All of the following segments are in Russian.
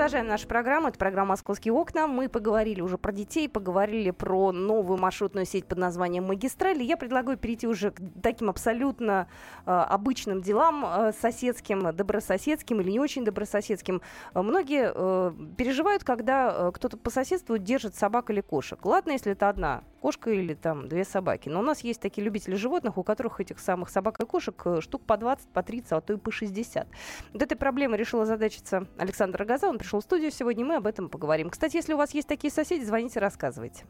Продолжаем нашу программу. Это программа «Московские окна». Мы поговорили уже про детей, поговорили про новую маршрутную сеть под названием «Магистраль». Я предлагаю перейти уже к таким абсолютно э, обычным делам, э, соседским, добрососедским или не очень добрососедским. Многие э, переживают, когда э, кто-то по соседству держит собак или кошек. Ладно, если это одна кошка или там две собаки. Но у нас есть такие любители животных, у которых этих самых собак и кошек э, штук по 20, по 30, а то и по 60. Вот этой проблемой решила задачиться Александр Рогоза. Он пришел в студию сегодня, мы об этом поговорим. Кстати, если у вас есть такие соседи, звоните, рассказывайте.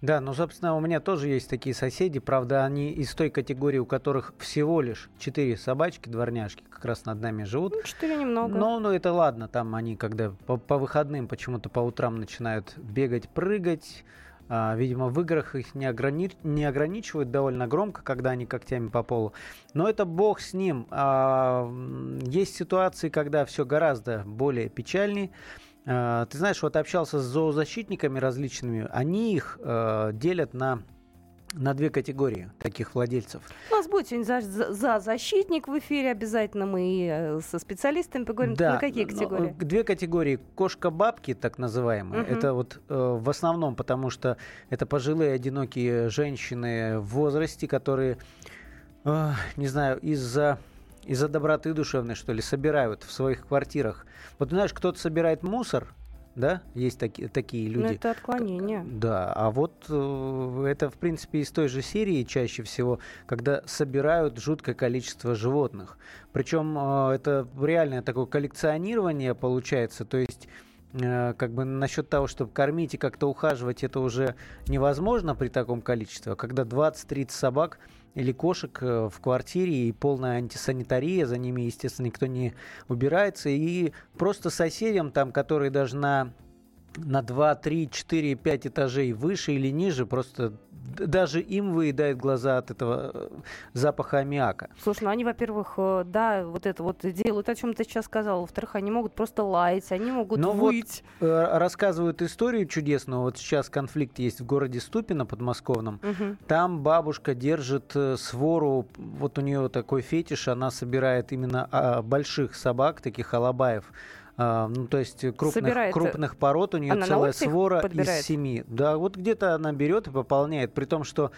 Да, ну, собственно, у меня тоже есть такие соседи. Правда, они из той категории, у которых всего лишь 4 собачки, дворняжки, как раз над нами живут. Ну, 4 немного. Но, ну, это ладно, там они, когда по, по выходным почему-то по утрам начинают бегать, прыгать, видимо, в играх их не, ограни... не ограничивают довольно громко, когда они когтями по полу. Но это бог с ним. А, есть ситуации, когда все гораздо более печальнее. А, ты знаешь, вот общался с зоозащитниками различными, они их делят на на две категории таких владельцев. У нас будет сегодня за, за защитник в эфире обязательно. Мы э, со специалистами поговорим. Да, на какие категории? Две категории. Кошка-бабки, так называемые. Угу. Это вот э, в основном, потому что это пожилые одинокие женщины в возрасте, которые, э, не знаю, из-за из-за доброты душевной, что ли, собирают в своих квартирах. Вот знаешь, кто-то собирает мусор, да, есть таки, такие люди. Но это отклонение. Да, а вот э, это, в принципе, из той же серии чаще всего, когда собирают жуткое количество животных. Причем э, это реальное такое коллекционирование получается, то есть э, как бы насчет того, чтобы кормить и как-то ухаживать, это уже невозможно при таком количестве. А когда 20-30 собак или кошек э, в квартире и полная антисанитария, за ними, естественно, никто не убирается. И просто соседям, там, которые даже на на 2, 3, 4, 5 этажей выше или ниже, просто даже им выедает глаза от этого э, запаха аммиака. Слушай, ну они, во-первых, э, да, вот это вот делают, о чем ты сейчас сказал. Во-вторых, они могут просто лаять, они могут Но выть. Вот, э, рассказывают историю чудесную. Вот сейчас конфликт есть в городе Ступино подмосковном. Угу. Там бабушка держит свору, вот у нее такой фетиш, она собирает именно а, больших собак, таких алабаев ну, то есть крупных, крупных пород у нее она целая свора подбирает? из семи. Да, вот где-то она берет и пополняет, при том, что,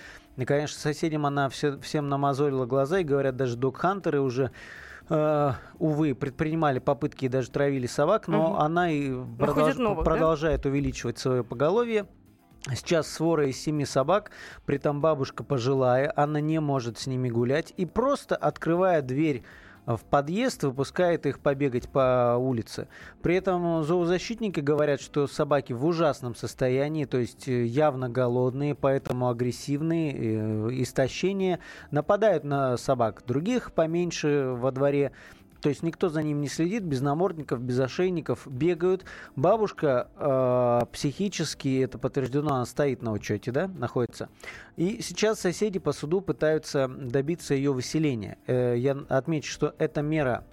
конечно, соседям она все, всем намазолила глаза, и говорят, даже док-хантеры уже Uh, увы, предпринимали попытки и даже травили собак, но угу. она и продолж... новых, продолжает да? увеличивать свое поголовье. Сейчас свора из семи собак, при этом бабушка пожилая, она не может с ними гулять и просто открывая дверь в подъезд, выпускает их побегать по улице. При этом зоозащитники говорят, что собаки в ужасном состоянии, то есть э, явно голодные, поэтому агрессивные, э, истощения, нападают на собак других поменьше во дворе. То есть никто за ним не следит, без намордников, без ошейников, бегают. Бабушка э, психически, это подтверждено, она стоит на учете, да, находится. И сейчас соседи по суду пытаются добиться ее выселения. Э, я отмечу, что эта мера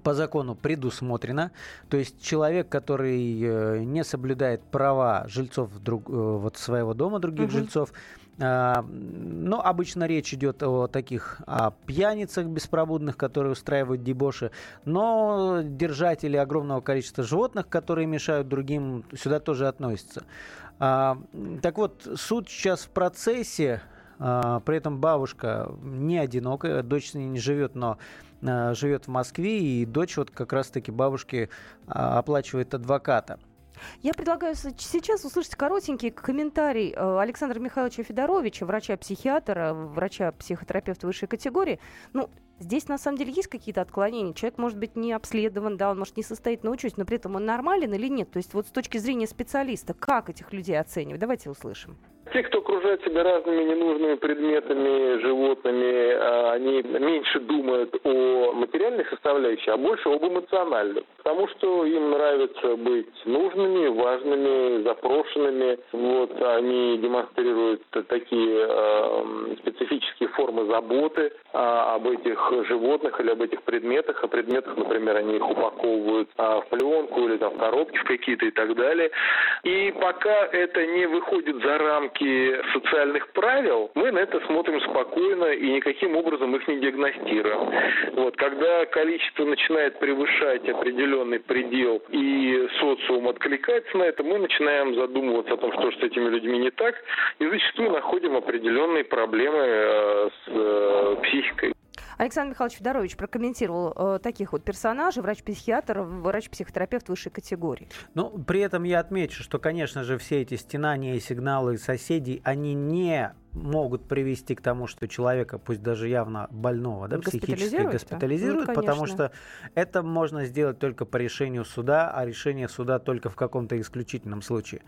по закону предусмотрено. То есть человек, который э, не соблюдает права жильцов друг, э, вот своего дома, других угу. жильцов, но обычно речь идет о таких о пьяницах беспробудных, которые устраивают дебоши. Но держатели огромного количества животных, которые мешают другим, сюда тоже относятся. А, так вот, суд сейчас в процессе. А, при этом бабушка не одинокая, дочь с ней не живет, но живет в Москве, и дочь вот как раз-таки бабушки оплачивает адвоката. Я предлагаю сейчас услышать коротенький комментарий э, Александра Михайловича Федоровича, врача-психиатра, врача-психотерапевта высшей категории. Ну, Здесь на самом деле есть какие-то отклонения. Человек может быть не обследован, да, он может не состоит на учете, но при этом он нормален или нет. То есть вот с точки зрения специалиста, как этих людей оценивать? Давайте услышим. Те, кто окружает себя разными ненужными предметами, животными, а, они меньше думают о материальной составляющей, а больше об эмоциональной. Потому что им нравится быть нужными, важными, запрошенными. Вот они демонстрируют такие э, специфические формы заботы э, об этих животных или об этих предметах. О предметах, например, они их упаковывают э, в пленку или там в коробки в какие-то и так далее. И пока это не выходит за рамки социальных правил, мы на это смотрим спокойно и никаким образом их не диагностируем. Вот, когда количество начинает превышать определенный предел и социум откликается на это, мы начинаем задумываться о том, что с этими людьми не так, и зачастую находим определенные проблемы э, с э, психикой. Александр Михайлович Федорович прокомментировал э, таких вот персонажей, врач-психиатр, врач-психотерапевт высшей категории. Ну, при этом я отмечу, что, конечно же, все эти стенания и сигналы соседей, они не могут привести к тому, что человека, пусть даже явно больного, да, психически госпитализируют, ну, потому что это можно сделать только по решению суда, а решение суда только в каком-то исключительном случае.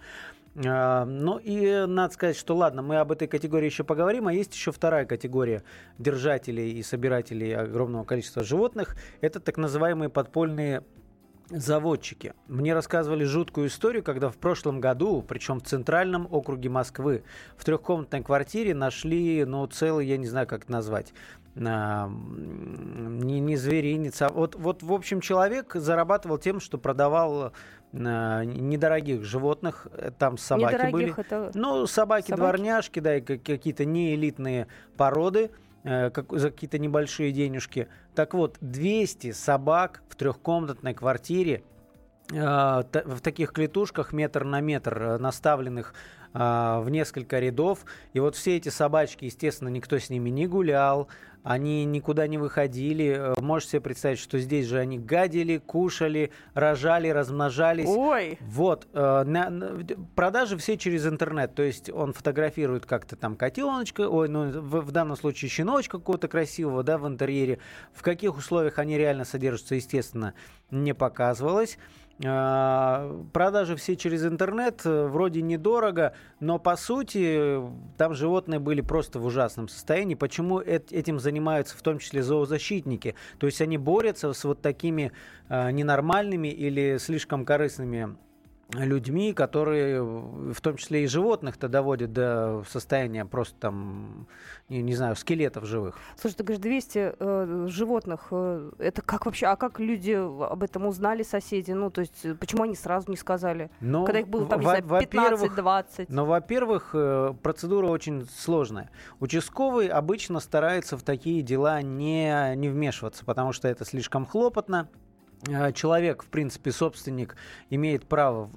А, ну и надо сказать, что ладно, мы об этой категории еще поговорим, а есть еще вторая категория держателей и собирателей огромного количества животных. Это так называемые подпольные заводчики. Мне рассказывали жуткую историю, когда в прошлом году, причем в центральном округе Москвы, в трехкомнатной квартире нашли, ну, целый, я не знаю, как это назвать, не, не зверинец, а вот, вот, в общем, человек зарабатывал тем, что продавал а, недорогих животных, э, там собаки Недорогих были. Это... Ну, собаки, собаки, дворняжки, да, и какие-то неэлитные породы э, как, за какие-то небольшие денежки. Так вот, 200 собак в трехкомнатной квартире э, в таких клетушках метр на метр наставленных в несколько рядов. И вот все эти собачки, естественно, никто с ними не гулял, они никуда не выходили. Э, можете себе представить, что здесь же они гадили, кушали, рожали, размножались. Ой! Вот. Э, на, на, продажи все через интернет. То есть он фотографирует как-то там котеночка, ой, ну в, в данном случае щеночка какого-то красивого, да, в интерьере. В каких условиях они реально содержатся, естественно, не показывалось. А, продажи все через интернет, э, вроде недорого, но по сути там животные были просто в ужасном состоянии. Почему этим занимаются в том числе зоозащитники? То есть они борются с вот такими а, ненормальными или слишком корыстными людьми, которые в том числе и животных-то доводят до состояния просто там, не, не знаю, скелетов живых. Слушай, ты говоришь, 200 э, животных, э, это как вообще, а как люди об этом узнали, соседи? Ну, то есть, почему они сразу не сказали? Но, Когда их было там, не знаю, 15-20? Ну, во-первых, э, процедура очень сложная. Участковый обычно старается в такие дела не, не вмешиваться, потому что это слишком хлопотно, человек, в принципе, собственник, имеет право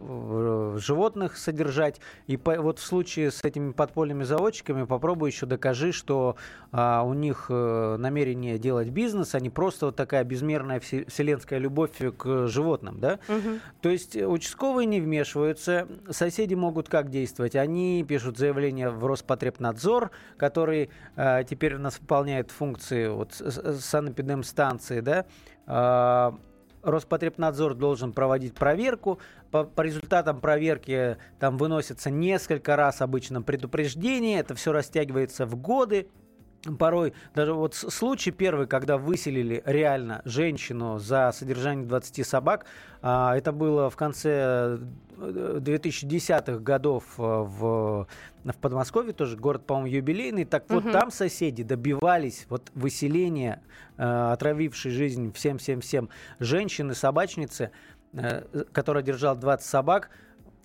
животных содержать. И по, вот в случае с этими подпольными заводчиками попробуй еще докажи, что а, у них а, намерение делать бизнес, а не просто вот такая безмерная вселенская любовь к животным. Да? Угу. То есть участковые не вмешиваются. Соседи могут как действовать? Они пишут заявление в Роспотребнадзор, который а, теперь у нас выполняет функции вот, санэпидемстанции, да, Роспотребнадзор должен проводить проверку. По, по результатам проверки там выносится несколько раз обычно предупреждение. Это все растягивается в годы. Порой даже вот случай первый, когда выселили реально женщину за содержание 20 собак, а, это было в конце 2010-х э, годов э, в, в Подмосковье, тоже город, по-моему, юбилейный. Так вот, угу. там соседи добивались вот выселения э, отравившей жизнь всем-всем-всем женщины-собачницы, которая держала 20 собак,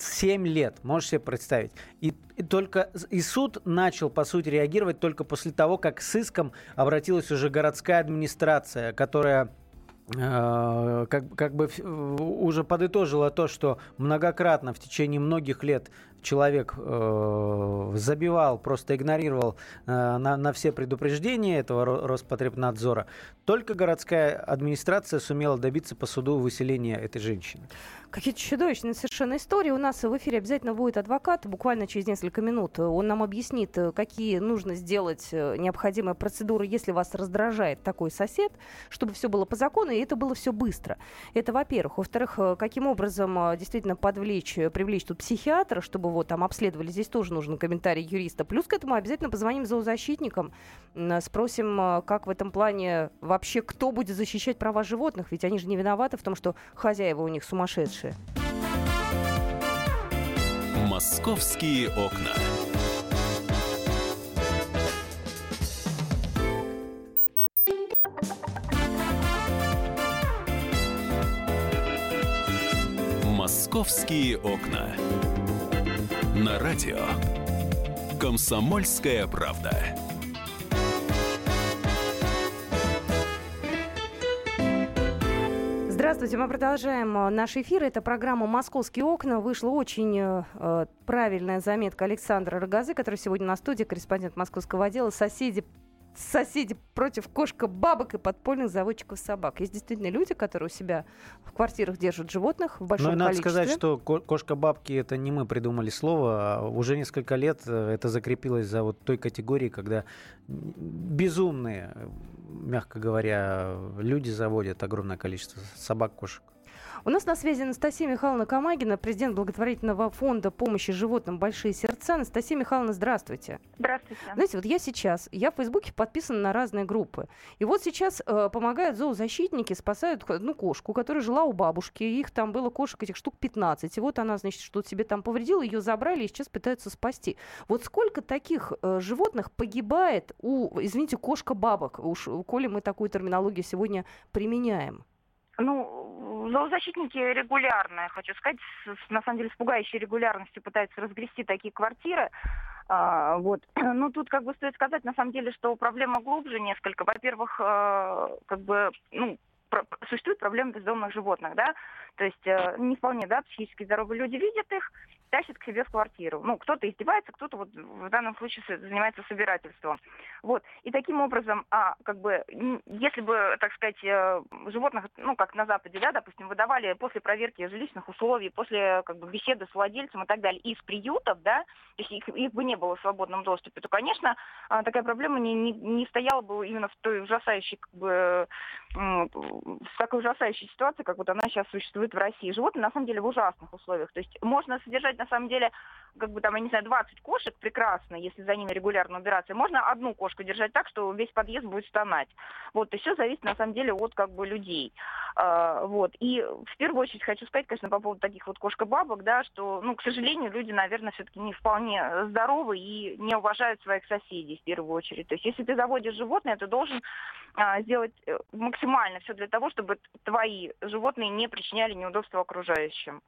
7 лет, можешь себе представить. И, и только и суд начал, по сути, реагировать только после того, как с иском обратилась уже городская администрация, которая э, как, как бы уже подытожила то, что многократно в течение многих лет человек э, забивал, просто игнорировал э, на, на все предупреждения этого Роспотребнадзора, только городская администрация сумела добиться по суду выселения этой женщины. Какие-то чудовищные совершенно истории. У нас в эфире обязательно будет адвокат. Буквально через несколько минут он нам объяснит, какие нужно сделать э, необходимые процедуры, если вас раздражает такой сосед, чтобы все было по закону, и это было все быстро. Это во-первых. Во-вторых, э, каким образом э, действительно подвлечь, привлечь тут психиатра, чтобы его там обследовали. Здесь тоже нужен комментарий юриста. Плюс к этому обязательно позвоним зоозащитникам, спросим, э, как в этом плане вообще кто будет защищать права животных, ведь они же не виноваты в том, что хозяева у них сумасшедшие. Московские окна. «Московские окна». На радио «Комсомольская правда». Здравствуйте, мы продолжаем э, наш эфир. Это программа «Московские окна». Вышла очень э, э правильная заметка Александра Рогозы, который сегодня на студии, корреспондент московского отдела. Соседи соседи против кошка-бабок и подпольных заводчиков собак. Есть действительно люди, которые у себя в квартирах держат животных в большом Но количестве. надо сказать, что кошка-бабки это не мы придумали слово. А уже несколько лет э, это закрепилось за вот той категорией, когда безумные, мягко говоря, люди заводят огромное количество собак-кошек. У нас на связи Анастасия Михайловна Камагина, президент благотворительного фонда помощи животным «Большие сердца». Анастасия Михайловна, здравствуйте. Здравствуйте. Знаете, вот я сейчас, я в Фейсбуке подписана на разные группы. И вот сейчас э, помогают зоозащитники, спасают ну, кошку, которая жила у бабушки. Их там было кошек этих штук 15. И вот она, значит, что-то себе там повредила, ее забрали и сейчас пытаются спасти. Вот сколько таких э, животных погибает у, извините, кошка-бабок, уж коли мы такую терминологию сегодня применяем? Ну, зоозащитники регулярно, хочу сказать, с, на самом деле с пугающей регулярностью пытаются разгрести такие квартиры. А, вот. Ну, тут как бы стоит сказать, на самом деле, что проблема глубже несколько. Во-первых, э, как бы, ну, про, существует проблема бездомных животных, да, то есть э, не вполне, да, психически здоровые люди видят их, тащит к себе в квартиру. Ну, кто-то издевается, кто-то вот в данном случае занимается собирательством. Вот. И таким образом, а, как бы, если бы, так сказать, э, животных, ну, как на Западе, да, допустим, выдавали после проверки жилищных условий, после, как бы, беседы с владельцем и так далее, из приютов, да, есть их, их бы не было в свободном доступе, то, конечно, а, такая проблема не, не, не стояла бы именно в той ужасающей, как бы, в такой ужасающей ситуации, как вот она сейчас существует в России. Животные, на самом деле, в ужасных условиях. То есть можно содержать на самом деле, как бы там, я не знаю, 20 кошек прекрасно, если за ними регулярно убираться. Можно одну кошку держать так, что весь подъезд будет стонать. Вот, и все зависит на самом деле от как бы людей. А, вот. И в первую очередь хочу сказать, конечно, по поводу таких вот кошка-бабок, да, что, ну, к сожалению, люди, наверное, все-таки не вполне здоровы и не уважают своих соседей в первую очередь. То есть если ты заводишь животное, ты должен а, сделать э, максимально все для того, чтобы твои животные не причиняли неудобства окружающим.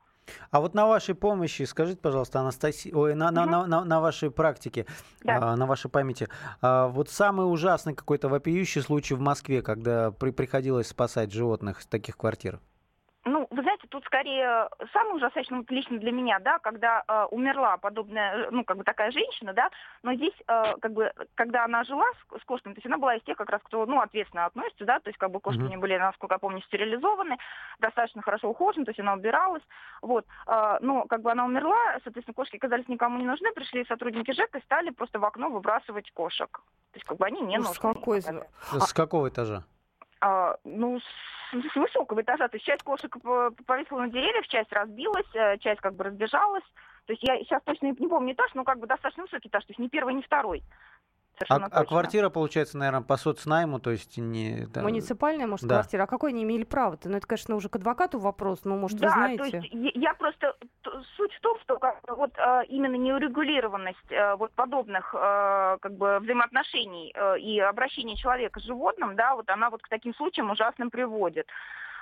А вот на вашей помощи, скажите, пожалуйста, Анастасия, ой, на, угу. на, на, на, на вашей практике, да. а, на вашей памяти, а, вот самый ужасный какой-то вопиющий случай в Москве, когда при, приходилось спасать животных с таких квартир? Ну, вы знаете, тут скорее самый ужасающий, ну, лично для меня, да, когда э, умерла подобная, ну, как бы такая женщина, да, но здесь, э, как бы, когда она жила с, с кошками, то есть она была из тех, как раз, кто, ну, ответственно относится, да, то есть, как бы, кошки mm-hmm. не были, насколько я помню, стерилизованы, достаточно хорошо ухожены, то есть она убиралась, вот, э, но, как бы, она умерла, соответственно, кошки оказались никому не нужны, пришли сотрудники ЖЭК и стали просто в окно выбрасывать кошек. То есть, как бы, они не нужны. С, какой... с какого этажа? А, ну, с, с высокого этажа. То есть часть кошек повесила на деревьях, часть разбилась, э, часть как бы разбежалась. То есть я сейчас точно не помню этаж, но как бы достаточно высокий этаж, то есть ни первый, ни второй. А, а квартира, получается, наверное, по соцнайму, то есть не... Да, Муниципальная, может, да. квартира. А какой они имели право-то? Ну, это, конечно, уже к адвокату вопрос, но, может, да, вы знаете. то есть я просто... Суть в том, что как, вот а, именно неурегулированность а, вот подобных а, как бы взаимоотношений и обращения человека с животным, да, вот она вот к таким случаям ужасным приводит.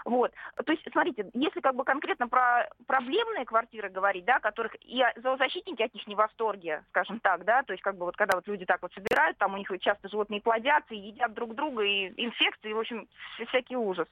Вот. То есть, смотрите, если как бы конкретно про проблемные квартиры говорить, да, которых и зоозащитники от них не в восторге, скажем так, да, то есть как бы вот когда вот люди так вот собирают, там у них часто животные плодятся и едят друг друга, и инфекции, в общем, всякий ужас.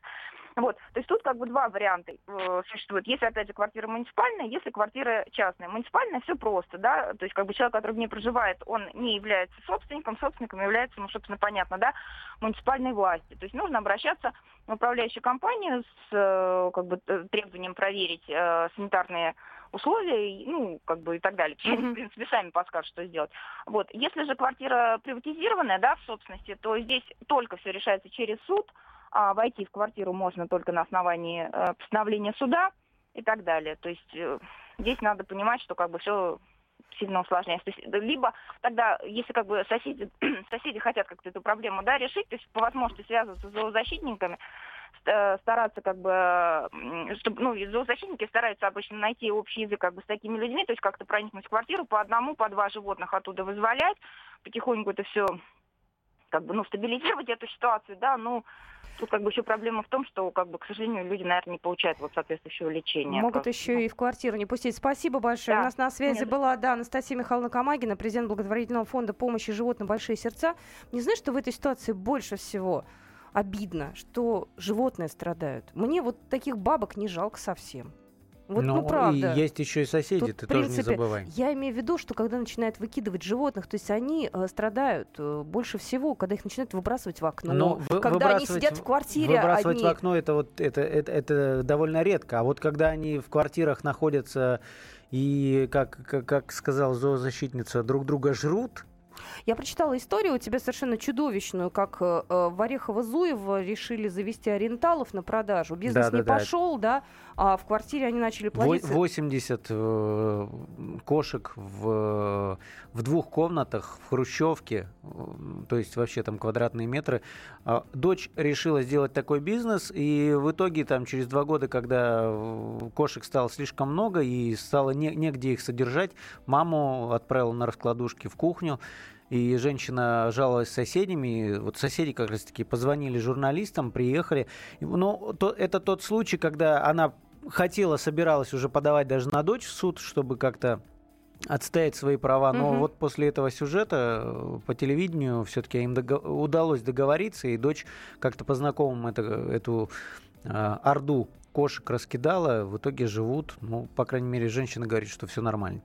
Вот. То есть тут как бы два варианта э, существуют. Если, опять же, квартира муниципальная, если квартира частная. Муниципальная все просто, да, то есть как бы человек, который в ней проживает, он не является собственником, собственником является, ну, собственно, понятно, да, муниципальной власти. То есть нужно обращаться в управляющую компанию с э, как бы требованием проверить э, санитарные условия, ну, как бы и так далее. Mm-hmm. В принципе, сами подскажут, что сделать. Вот. Если же квартира приватизированная, да, в собственности, то здесь только все решается через суд, а войти в квартиру можно только на основании э, постановления суда и так далее. То есть э, здесь надо понимать, что как бы все сильно усложняется. То есть, либо тогда, если как бы соседи, соседи хотят как-то эту проблему да, решить, то есть по возможности связываться с зоозащитниками, Э, стараться как бы, чтобы, ну, зоозащитники стараются обычно найти общий язык как бы с такими людьми, то есть как-то проникнуть в квартиру, по одному, по два животных оттуда вызволять, потихоньку это все как бы, ну, стабилизировать эту ситуацию, да, ну, Тут как бы еще проблема в том, что, как бы, к сожалению, люди, наверное, не получают вот соответствующего лечения. Могут просто. еще и в квартиру не пустить. Спасибо большое. Да. У нас на связи Нет. была, да, Анастасия Михайловна Камагина, президент благотворительного фонда помощи животным «Большие сердца». Не знаешь, что в этой ситуации больше всего обидно, что животные страдают. Мне вот таких бабок не жалко совсем. Вот, ну, ну правда. И есть еще и соседи, Тут, ты принципе, тоже не забывай. Я имею в виду, что когда начинают выкидывать животных, то есть они э, страдают э, больше всего, когда их начинают выбрасывать в окно. Но вы, когда они сидят в квартире Выбрасывать одни... в окно это вот это, это, это довольно редко. А вот когда они в квартирах находятся и, как, как, как сказал зоозащитница, друг друга жрут, я прочитала историю у тебя совершенно чудовищную, как э, э в Орехово-Зуево решили завести ориенталов на продажу. Бизнес да, не да, пошел, да. да, а в квартире они начали платить. 80 э, кошек в, в двух комнатах в Хрущевке, то есть вообще там квадратные метры. А дочь решила сделать такой бизнес, и в итоге там через два года, когда э, кошек стало слишком много и стало не, негде их содержать, маму отправила на раскладушки в кухню и женщина жаловалась соседями. Вот соседи как раз-таки позвонили журналистам, приехали. Ну, то, это тот случай, когда она хотела, собиралась уже подавать даже на дочь в суд, чтобы как-то отстоять свои права, но угу. вот после этого сюжета э, по телевидению все-таки им дого- удалось договориться, и дочь как-то по знакомым это, эту э, орду кошек раскидала, в итоге живут. Ну, по крайней мере, женщина говорит, что все нормально.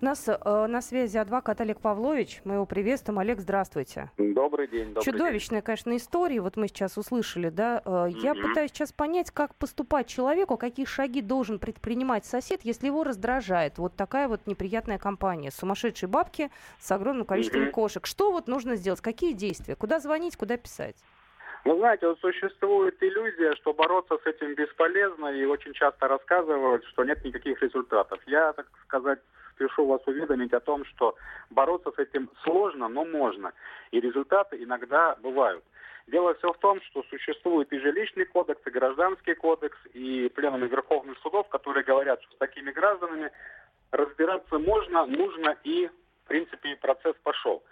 У нас э, на связи адвокат Олег Павлович. Мы его приветствуем. Олег, здравствуйте. Добрый день. Добрый Чудовищная, день. конечно, история. Вот мы сейчас услышали, да. Э, mm-hmm. Я пытаюсь сейчас понять, как поступать человеку, какие шаги должен предпринимать сосед, если его раздражает вот такая вот неприятная компания. Сумасшедшие бабки с огромным количеством mm-hmm. кошек. Что вот нужно сделать? Какие действия? Куда звонить, куда писать? Ну, знаете, вот существует иллюзия, что бороться с этим бесполезно, и очень часто рассказывают, что нет никаких результатов. Я, так сказать, спешу вас уведомить о том, что бороться с этим сложно, но можно. И результаты иногда бывают. Дело все в том, что существует и жилищный кодекс, и гражданский кодекс, и пленумы верховных судов, которые говорят, что с такими гражданами разбираться можно, нужно, и, в принципе, процесс пошел.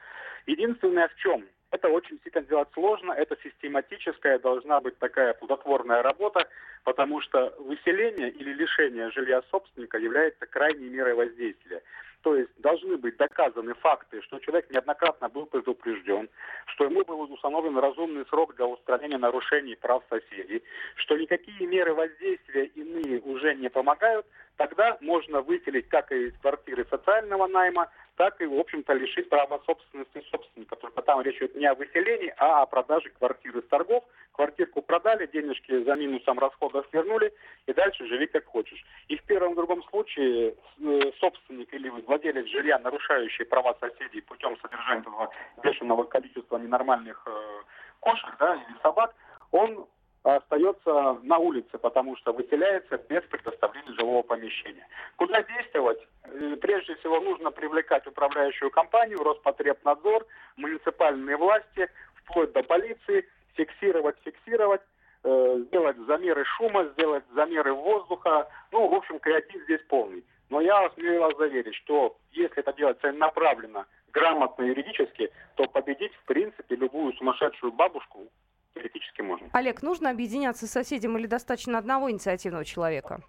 Единственное в чем? Это очень сильно делать сложно, это систематическая должна быть такая плодотворная работа, потому что выселение или лишение жилья собственника является крайней мерой воздействия. То есть должны быть доказаны факты, что человек неоднократно был предупрежден, что ему был установлен разумный срок для устранения нарушений прав соседей, что никакие меры воздействия иные уже не помогают, тогда можно выселить как из квартиры социального найма, так и, в общем-то, лишить права собственности собственника. Только там речь идет не о выселении, а о продаже квартиры с торгов. Квартирку продали, денежки за минусом расходов вернули, и дальше живи как хочешь. И в первом и другом случае э, собственник или владелец жилья, нарушающий права соседей путем содержания этого бешеного количества ненормальных э, кошек да, или собак, он остается на улице, потому что выселяется без предоставления жилого помещения. Куда действовать? Э, прежде всего нужно привлекать управляющую компанию, Роспотребнадзор, муниципальные власти, вплоть до полиции, фиксировать, фиксировать, э, сделать замеры шума, сделать замеры воздуха. Ну, в общем, креатив здесь полный. Но я смею вас заверить, что если это делать целенаправленно, грамотно юридически, то победить, в принципе, любую сумасшедшую бабушку теоретически можно. Олег, нужно объединяться с соседям или достаточно одного инициативного человека?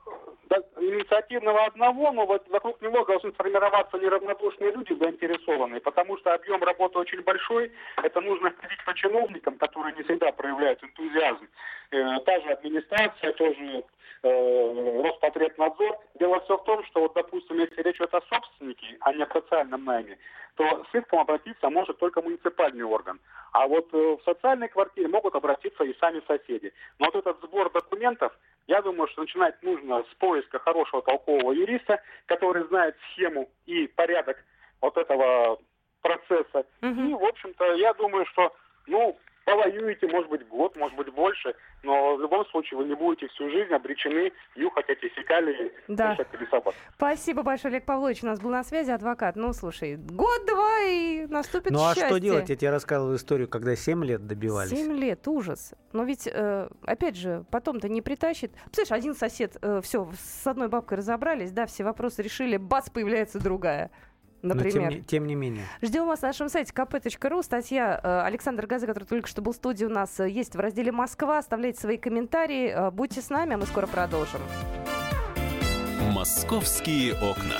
Инициативного одного, но вот вокруг него должны сформироваться неравнодушные люди заинтересованные, потому что объем работы очень большой. Это нужно ходить по чиновникам, которые не всегда проявляют энтузиазм. Э, та же администрация, тоже э, Роспотребнадзор. Дело все в том, что, вот, допустим, если речь идет о собственнике, а не о социальном найме, то с иском обратиться может только муниципальный орган. А вот э, в социальной квартире могут обратиться и сами соседи. Но вот этот сбор документов, я думаю, что начинать нужно с поиска хорошего толкового юриста, который знает схему и порядок вот этого процесса. Угу. И, в общем-то, я думаю, что, ну, повоюете, может быть, год, может быть, больше, но в любом случае вы не будете всю жизнь обречены юхать эти фекалии да. собак. Спасибо большое, Олег Павлович. У нас был на связи адвокат. Ну, слушай, год-два и наступит Ну, счастье. а что делать? Я тебе рассказывал историю, когда 7 лет добивались. 7 лет, ужас. Но ведь, э, опять же, потом-то не притащит. Представляешь, один сосед, э, все, с одной бабкой разобрались, да, все вопросы решили, бац, появляется другая например. Но тем, не, тем не менее. Ждем вас на нашем сайте kp.ru. Статья э, Александра Газа, который только что был в студии у нас, э, есть в разделе «Москва». Оставляйте свои комментарии. Э, будьте с нами, а мы скоро продолжим. «Московские окна».